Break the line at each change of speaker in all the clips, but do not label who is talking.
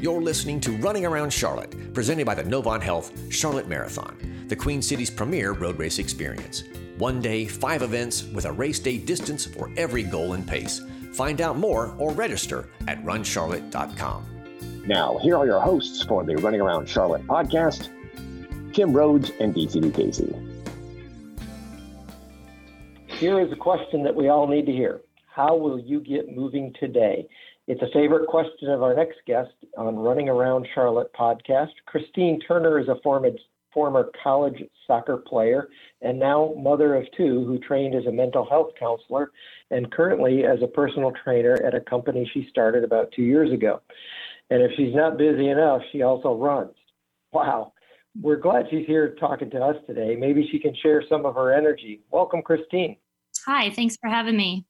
You're listening to Running Around Charlotte, presented by the Novant Health Charlotte Marathon, the Queen City's premier road race experience. One day, five events with a race day distance for every goal and pace. Find out more or register at runcharlotte.com.
Now, here are your hosts for the Running Around Charlotte podcast Tim Rhodes and DCD Casey.
Here is a question that we all need to hear How will you get moving today? It's a favorite question of our next guest on Running Around Charlotte podcast. Christine Turner is a former, former college soccer player and now mother of two who trained as a mental health counselor and currently as a personal trainer at a company she started about two years ago. And if she's not busy enough, she also runs. Wow. We're glad she's here talking to us today. Maybe she can share some of her energy. Welcome, Christine.
Hi, thanks for having me.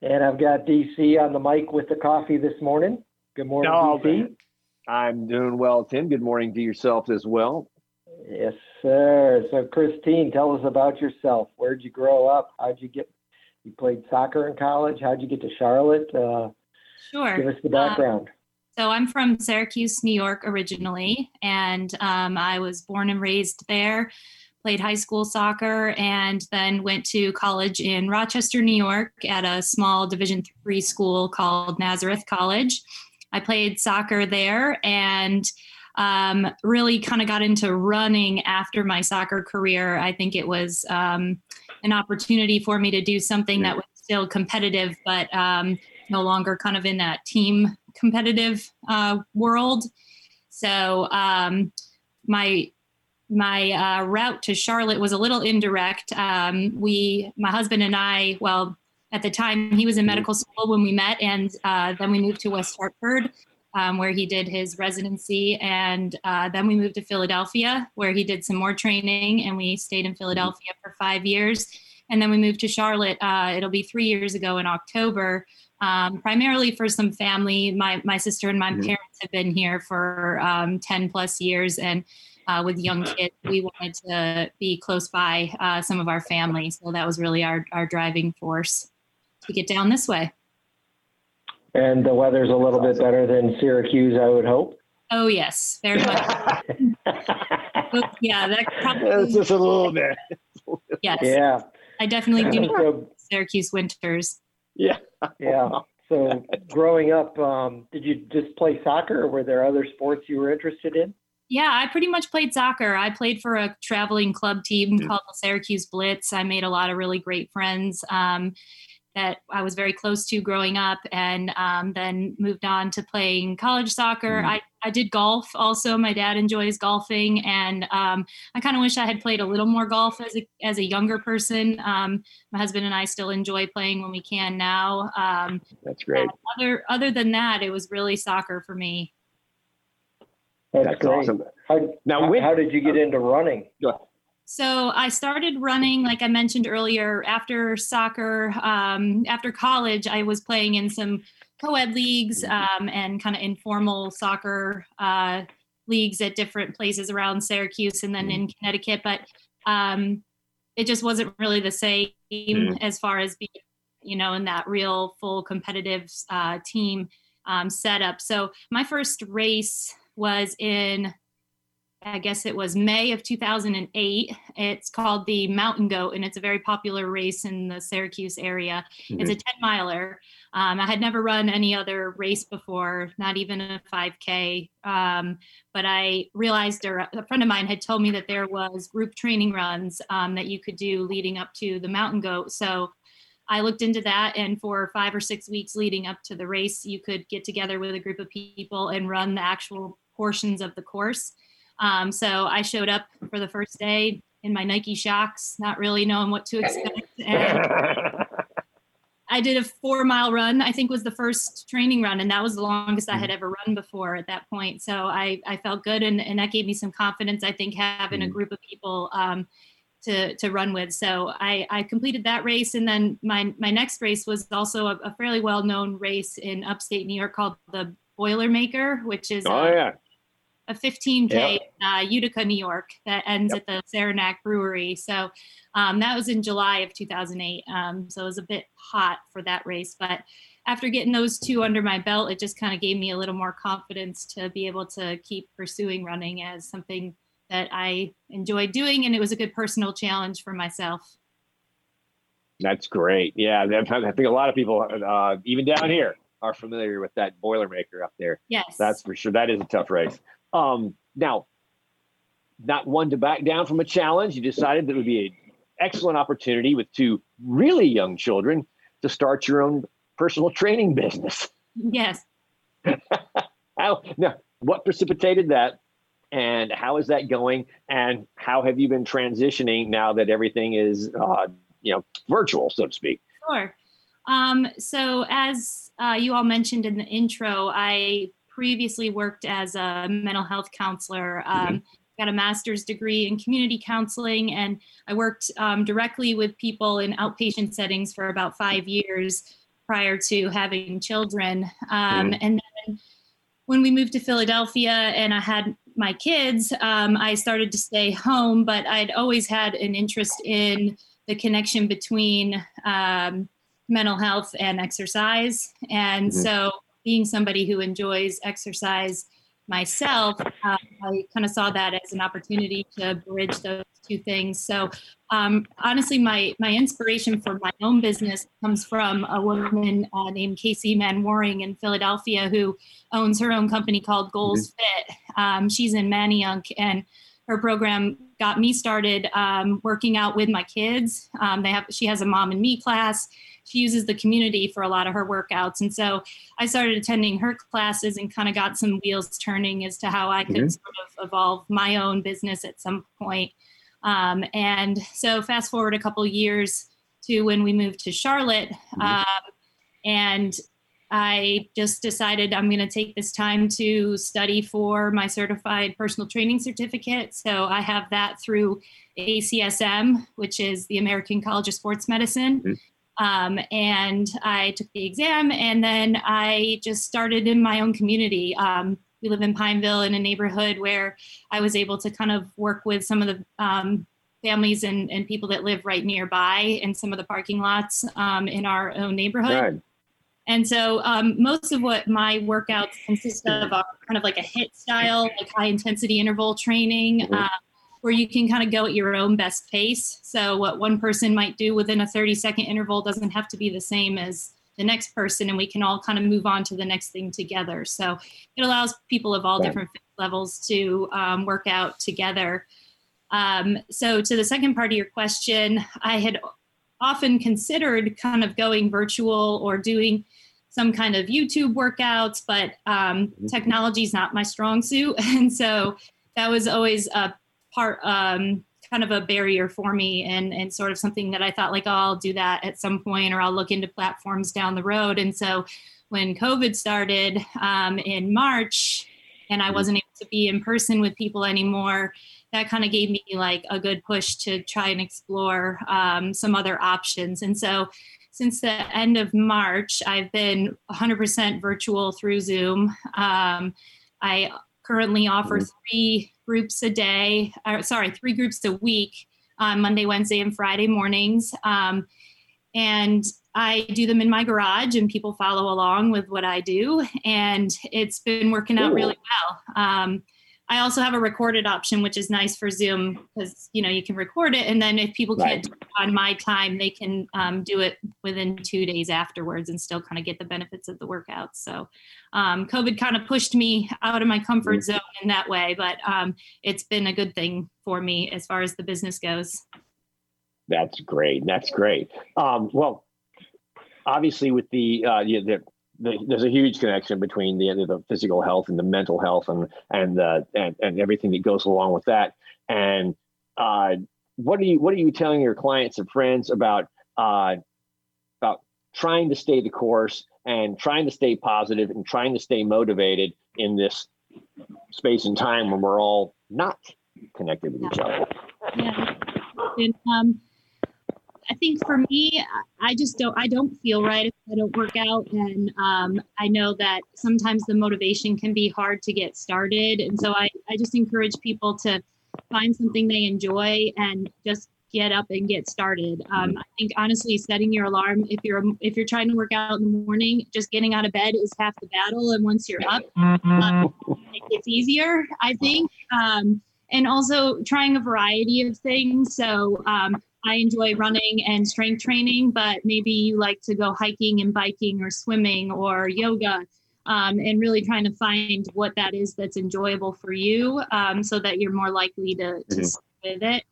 And I've got DC on the mic with the coffee this morning. Good morning, oh, DC. Man.
I'm doing well, Tim. Good morning to yourself as well.
Yes, sir. So, Christine, tell us about yourself. Where'd you grow up? How'd you get? You played soccer in college. How'd you get to Charlotte? Uh,
sure.
Give us the background. Um,
so, I'm from Syracuse, New York, originally, and um, I was born and raised there played high school soccer, and then went to college in Rochester, New York, at a small Division three school called Nazareth College. I played soccer there and um, really kind of got into running after my soccer career. I think it was um, an opportunity for me to do something that was still competitive, but um, no longer kind of in that team competitive uh, world. So um, my my uh, route to Charlotte was a little indirect. Um, we, my husband and I, well, at the time he was in medical school when we met, and uh, then we moved to West Hartford, um, where he did his residency, and uh, then we moved to Philadelphia, where he did some more training, and we stayed in Philadelphia for five years, and then we moved to Charlotte. Uh, it'll be three years ago in October. Um, primarily for some family. My my sister and my mm-hmm. parents have been here for um, ten plus years, and uh, with young kids, we wanted to be close by uh, some of our family. So that was really our, our driving force to get down this way.
And the weather's a little bit better than Syracuse, I would hope.
Oh yes, very much. yeah, that
probably just a little bit.
yes.
Yeah.
I definitely do so, Syracuse winters.
Yeah.
Yeah. So growing up, um, did you just play soccer, or were there other sports you were interested in?
Yeah, I pretty much played soccer. I played for a traveling club team mm-hmm. called the Syracuse Blitz. I made a lot of really great friends um, that I was very close to growing up, and um, then moved on to playing college soccer. Mm-hmm. I, I did golf also. My dad enjoys golfing, and um, I kind of wish I had played a little more golf as a as a younger person. Um, my husband and I still enjoy playing when we can now. Um,
That's great.
Other other than that, it was really soccer for me.
That's, That's great. awesome. How, now, when, how did you get into running?
So I started running, like I mentioned earlier, after soccer. Um, after college, I was playing in some co-ed leagues um, and kind of informal soccer uh, leagues at different places around Syracuse and then in mm-hmm. Connecticut. But um, it just wasn't really the same mm-hmm. as far as being, you know, in that real full competitive uh, team um, setup. So my first race was in I guess it was May of 2008. It's called the Mountain Goat, and it's a very popular race in the Syracuse area. Mm-hmm. It's a 10 miler. Um, I had never run any other race before, not even a 5K. Um, but I realized, or a friend of mine had told me that there was group training runs um, that you could do leading up to the Mountain Goat. So I looked into that, and for five or six weeks leading up to the race, you could get together with a group of people and run the actual portions of the course. Um, so I showed up for the first day in my Nike Shox, not really knowing what to expect. And I did a four mile run, I think was the first training run, and that was the longest I had mm-hmm. ever run before at that point. So I, I felt good, and, and that gave me some confidence, I think, having a mm-hmm. group of people um, to, to run with. So I, I completed that race, and then my, my next race was also a, a fairly well known race in upstate New York called the Boilermaker, which is
oh, yeah
a 15K yep. uh, Utica, New York, that ends yep. at the Saranac Brewery. So um, that was in July of 2008. Um, so it was a bit hot for that race. But after getting those two under my belt, it just kind of gave me a little more confidence to be able to keep pursuing running as something that I enjoyed doing. And it was a good personal challenge for myself.
That's great. Yeah, I think a lot of people, uh, even down here, are familiar with that Boilermaker up there.
Yes,
that's for sure. That is a tough race. Um, now, not one to back down from a challenge. You decided that it would be an excellent opportunity with two really young children to start your own personal training business.
Yes.
how, now, what precipitated that? And how is that going? And how have you been transitioning now that everything is, uh, you know, virtual, so to speak?
Sure. Um, so, as uh, you all mentioned in the intro, I previously worked as a mental health counselor. Um, mm-hmm. Got a master's degree in community counseling, and I worked um, directly with people in outpatient settings for about five years prior to having children. Um, mm-hmm. And then when we moved to Philadelphia and I had my kids, um, I started to stay home, but I'd always had an interest in the connection between um, mental health and exercise. And mm-hmm. so, being somebody who enjoys exercise myself, uh, I kind of saw that as an opportunity to bridge those two things. So, um, honestly, my my inspiration for my own business comes from a woman uh, named Casey Manwaring in Philadelphia who owns her own company called Goals mm-hmm. Fit. Um, she's in Manayunk, and her program got me started um, working out with my kids. Um, they have she has a mom and me class she uses the community for a lot of her workouts. And so I started attending her classes and kind of got some wheels turning as to how I could mm-hmm. sort of evolve my own business at some point. Um, and so fast forward a couple years to when we moved to Charlotte. Mm-hmm. Um, and I just decided I'm going to take this time to study for my certified personal training certificate. So I have that through ACSM, which is the American College of Sports Medicine. Mm-hmm. Um, and I took the exam and then I just started in my own community. Um, we live in Pineville in a neighborhood where I was able to kind of work with some of the um, families and, and, people that live right nearby in some of the parking lots um, in our own neighborhood. Right. And so um, most of what my workouts consist of are kind of like a HIIT style, like high intensity interval training. Mm-hmm. Uh, where you can kind of go at your own best pace. So, what one person might do within a 30 second interval doesn't have to be the same as the next person, and we can all kind of move on to the next thing together. So, it allows people of all different levels to um, work out together. Um, so, to the second part of your question, I had often considered kind of going virtual or doing some kind of YouTube workouts, but um, mm-hmm. technology is not my strong suit. And so that was always a part um, kind of a barrier for me and and sort of something that I thought like oh, I'll do that at some point or I'll look into platforms down the road. And so when COVID started um, in March and I mm-hmm. wasn't able to be in person with people anymore, that kind of gave me like a good push to try and explore um, some other options. And so since the end of March, I've been 100% virtual through Zoom. Um, I currently offer mm-hmm. three groups a day, or sorry, three groups a week on Monday, Wednesday, and Friday mornings. Um, and I do them in my garage, and people follow along with what I do. And it's been working out really well. Um, I also have a recorded option, which is nice for Zoom because you know you can record it, and then if people can't do it on my time, they can um, do it within two days afterwards and still kind of get the benefits of the workouts. So, um, COVID kind of pushed me out of my comfort mm-hmm. zone in that way, but um, it's been a good thing for me as far as the business goes.
That's great. That's great. Um, well, obviously, with the uh, the the, there's a huge connection between the the physical health and the mental health and and uh, and, and everything that goes along with that. And uh, what are you what are you telling your clients and friends about uh, about trying to stay the course and trying to stay positive and trying to stay motivated in this space and time when we're all not connected with each other?
Yeah. And, um, I think for me, I just don't. I don't feel right if I don't work out, and um, I know that sometimes the motivation can be hard to get started. And so I, I just encourage people to find something they enjoy and just get up and get started. Um, I think honestly, setting your alarm if you're if you're trying to work out in the morning, just getting out of bed is half the battle, and once you're up, um, it's easier. I think, um, and also trying a variety of things. So. Um, I enjoy running and strength training, but maybe you like to go hiking and biking or swimming or yoga. Um, and really trying to find what that is that's enjoyable for you um, so that you're more likely to, to mm-hmm. with it.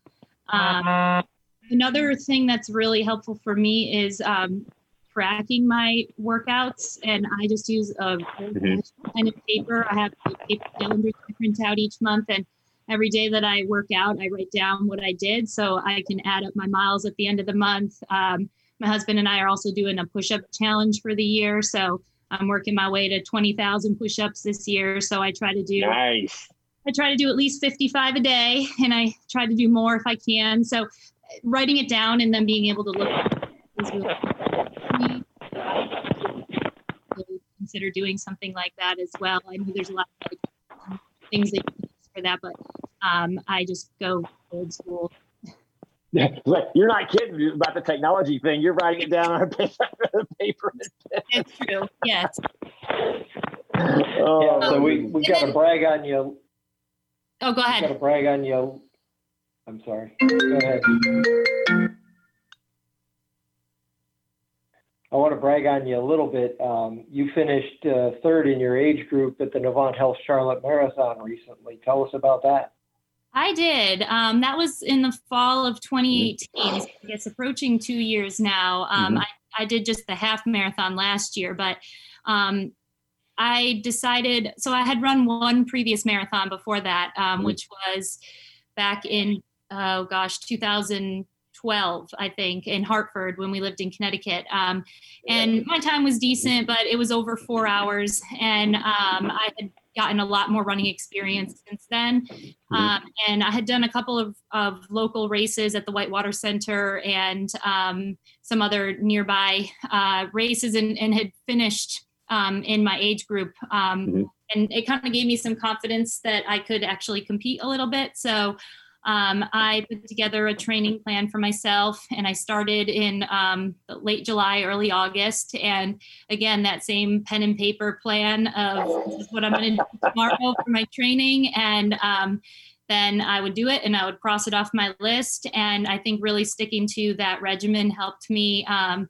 Um, another thing that's really helpful for me is um, tracking my workouts, and I just use a mm-hmm. pen and paper. I have a paper calendar to print out each month, and every day that I work out, I write down what I did so I can add up my miles at the end of the month. Um, my husband and I are also doing a push up challenge for the year. So I'm working my way to 20,000 push ups this year. So I try to do
nice.
I try to do at least 55 a day and I try to do more if I can. So writing it down and then being able to look at is really consider doing something like that as well. I know there's a lot of like, things that you can use for that, but um, I just go old school.
You're not kidding about the technology thing. You're writing it down on a paper.
It's true. Yes.
Oh, yeah, so we we got to brag on you
Oh, go ahead.
Got to brag on you. I'm sorry. Go ahead. I want to brag on you a little bit. Um, you finished uh, third in your age group at the Novant Health Charlotte Marathon recently. Tell us about that.
I did. Um, that was in the fall of 2018. So I guess approaching two years now. Um, mm-hmm. I, I did just the half marathon last year, but um, I decided, so I had run one previous marathon before that, um, mm-hmm. which was back in, oh gosh, 2012, I think, in Hartford when we lived in Connecticut. Um, and my time was decent, but it was over four hours. And um, I had gotten a lot more running experience since then. Mm-hmm. Um, and I had done a couple of, of local races at the Whitewater Center and um, some other nearby uh, races and, and had finished um, in my age group. Um, mm-hmm. And it kind of gave me some confidence that I could actually compete a little bit. So um, I put together a training plan for myself and I started in um, late July, early August. And again, that same pen and paper plan of what I'm going to do tomorrow for my training. And um, then I would do it and I would cross it off my list. And I think really sticking to that regimen helped me um,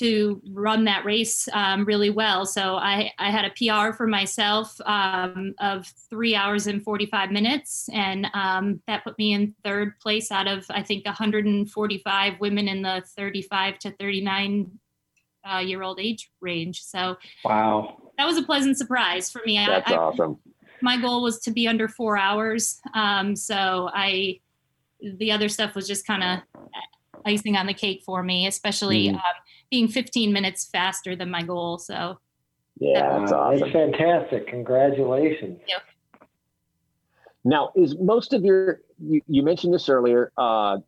to run that race um, really well. So I, I had a PR for myself um, of three hours and 45 minutes. And um, that put me in third place out of, I think, 145 women in the 35 to 39 uh, year old age range. So,
wow.
That was a pleasant surprise for me.
That's
I,
awesome.
my goal was to be under four hours. Um, so I, the other stuff was just kind of icing on the cake for me, especially mm. um, being 15 minutes faster than my goal. So,
yeah, that's awesome.
That's fantastic. Congratulations.
Yeah.
Now, is most of your, you, you mentioned this earlier, uh,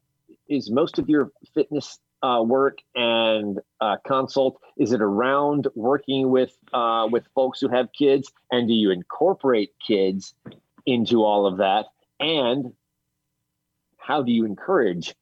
is most of your fitness uh, work and uh, consult, is it around working with uh, with folks who have kids? And do you incorporate kids into all of that? And how do you encourage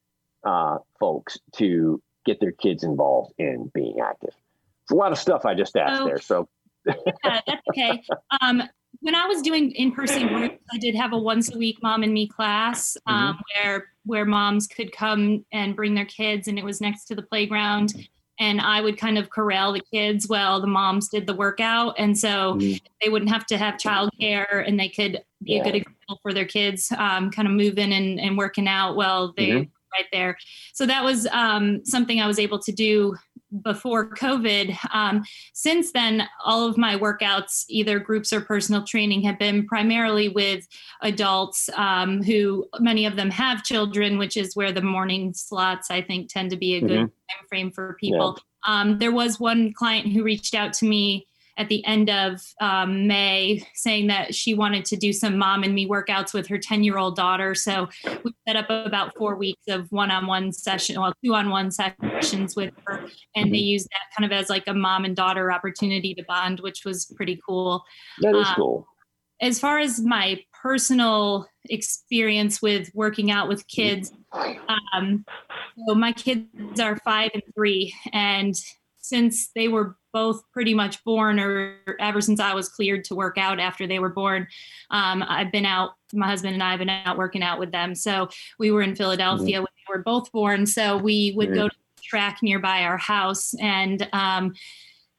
uh, folks to get their kids involved in being active. It's a lot of stuff I just asked oh, there. So
yeah, that's okay. Um, when I was doing in-person groups, I did have a once a week mom and me class um, mm-hmm. where where moms could come and bring their kids, and it was next to the playground. And I would kind of corral the kids while the moms did the workout, and so mm-hmm. they wouldn't have to have childcare, and they could be yeah. a good example for their kids, um, kind of moving and, and working out while they mm-hmm right there. So that was um, something I was able to do before COVID. Um, since then, all of my workouts, either groups or personal training, have been primarily with adults um, who many of them have children, which is where the morning slots I think tend to be a good mm-hmm. time frame for people. Yeah. Um, there was one client who reached out to me at the end of um, May saying that she wanted to do some mom and me workouts with her 10 year old daughter. So we set up about four weeks of one on one session, well, two on one sessions with her. And they used that kind of as like a mom and daughter opportunity to bond, which was pretty cool.
That is um, cool.
As far as my personal experience with working out with kids. Um, so my kids are five and three, and since they were both pretty much born or ever since I was cleared to work out after they were born. Um, I've been out, my husband and I have been out working out with them. So we were in Philadelphia mm-hmm. when they were both born. So we would mm-hmm. go to the track nearby our house and um,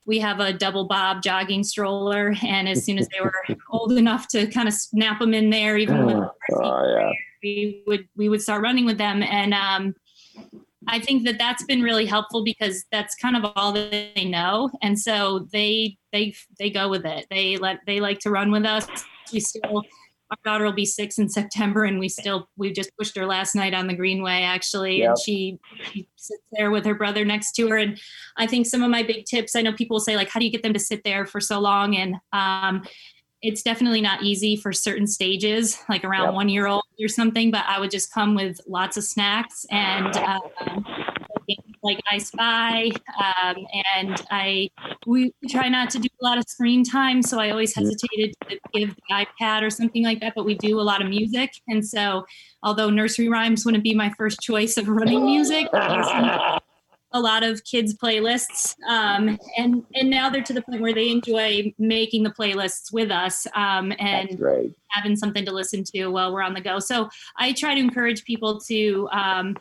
we have a double bob jogging stroller. And as soon as they were old enough to kind of snap them in there, even with oh, yeah. we would, we would start running with them. And, um, I think that that's been really helpful because that's kind of all that they know, and so they they they go with it. They let they like to run with us. We still our daughter will be six in September, and we still we just pushed her last night on the Greenway actually, yep. and she, she, sits there with her brother next to her. And I think some of my big tips. I know people say like, how do you get them to sit there for so long? And um, it's definitely not easy for certain stages, like around yep. one year old or something. But I would just come with lots of snacks and um, like I Spy, um, and I we try not to do a lot of screen time, so I always mm-hmm. hesitated to give the iPad or something like that. But we do a lot of music, and so although nursery rhymes wouldn't be my first choice of running music, a lot of kids playlists um, and and now they're to the point where they enjoy making the playlists with us um, and having something to listen to while we're on the go. So i try to encourage people to um,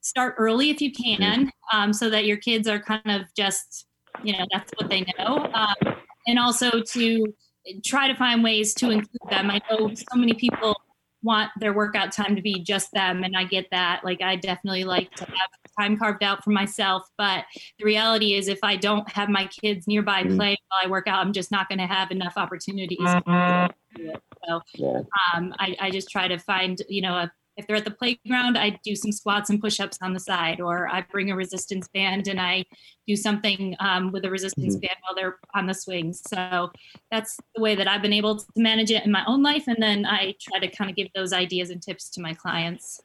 start early if you can um, so that your kids are kind of just you know that's what they know um, and also to try to find ways to include them. I know so many people want their workout time to be just them and i get that. Like i definitely like to have time carved out for myself but the reality is if i don't have my kids nearby mm-hmm. playing while i work out i'm just not going to have enough opportunities mm-hmm. so yeah. um, I, I just try to find you know a if they're at the playground, I do some squats and push-ups on the side, or I bring a resistance band and I do something um, with a resistance mm-hmm. band while they're on the swings. So that's the way that I've been able to manage it in my own life, and then I try to kind of give those ideas and tips to my clients.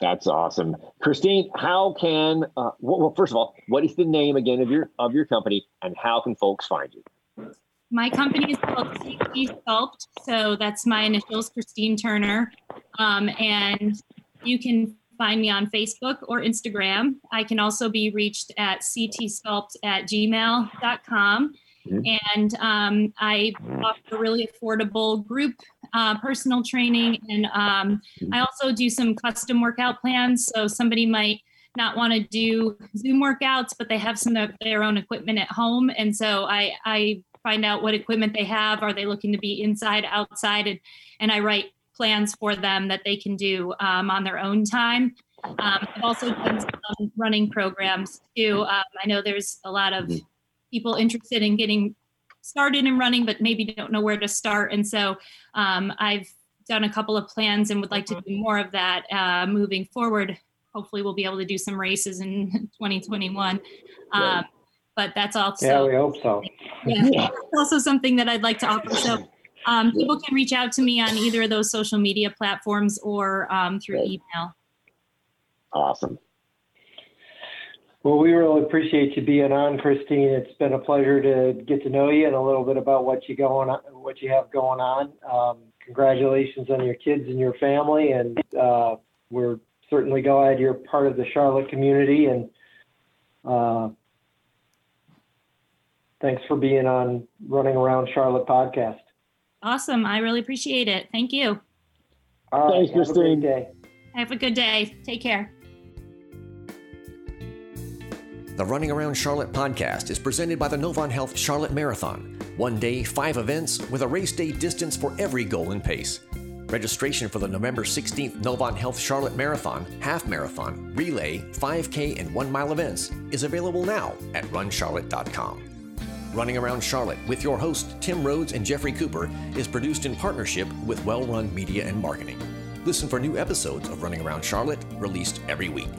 That's awesome, Christine. How can uh, well, first of all, what is the name again of your of your company, and how can folks find you?
My company is called CT Sculpt. So that's my initials, Christine Turner. Um, and you can find me on Facebook or Instagram. I can also be reached at ctsculpt at gmail.com. Mm-hmm. And um, I offer really affordable group uh, personal training. And um. I also do some custom workout plans. So somebody might not want to do Zoom workouts, but they have some of their own equipment at home. And so I, I find out what equipment they have. Are they looking to be inside, outside? And, and I write plans for them that they can do um, on their own time. Um, I've also done some running programs too. Um, I know there's a lot of mm-hmm. people interested in getting started in running, but maybe don't know where to start. And so um, I've done a couple of plans and would like to do more of that uh, moving forward. Hopefully, we'll be able to do some races in 2021. Um, but that's also
yeah, we hope so.
Yeah, also something that I'd like to offer. So um, people can reach out to me on either of those social media platforms or um, through Great. email.
Awesome.
Well, we really appreciate you being on, Christine. It's been a pleasure to get to know you and a little bit about what you going on, what you have going on. Um, congratulations on your kids and your family, and uh, we're certainly glad you're part of the Charlotte community. And uh, thanks for being on Running Around Charlotte podcast.
Awesome. I really appreciate it. Thank you.
All right. Thanks, have Christine. a great day.
Have a good day. Take care.
The Running Around Charlotte podcast is presented by the Novant Health Charlotte Marathon. One day, five events with a race day distance for every goal and pace. Registration for the November 16th Novant Health Charlotte Marathon, Half Marathon, Relay, 5K, and 1 mile events is available now at runcharlotte.com. Running Around Charlotte with your hosts Tim Rhodes and Jeffrey Cooper is produced in partnership with Well Run Media and Marketing. Listen for new episodes of Running Around Charlotte released every week.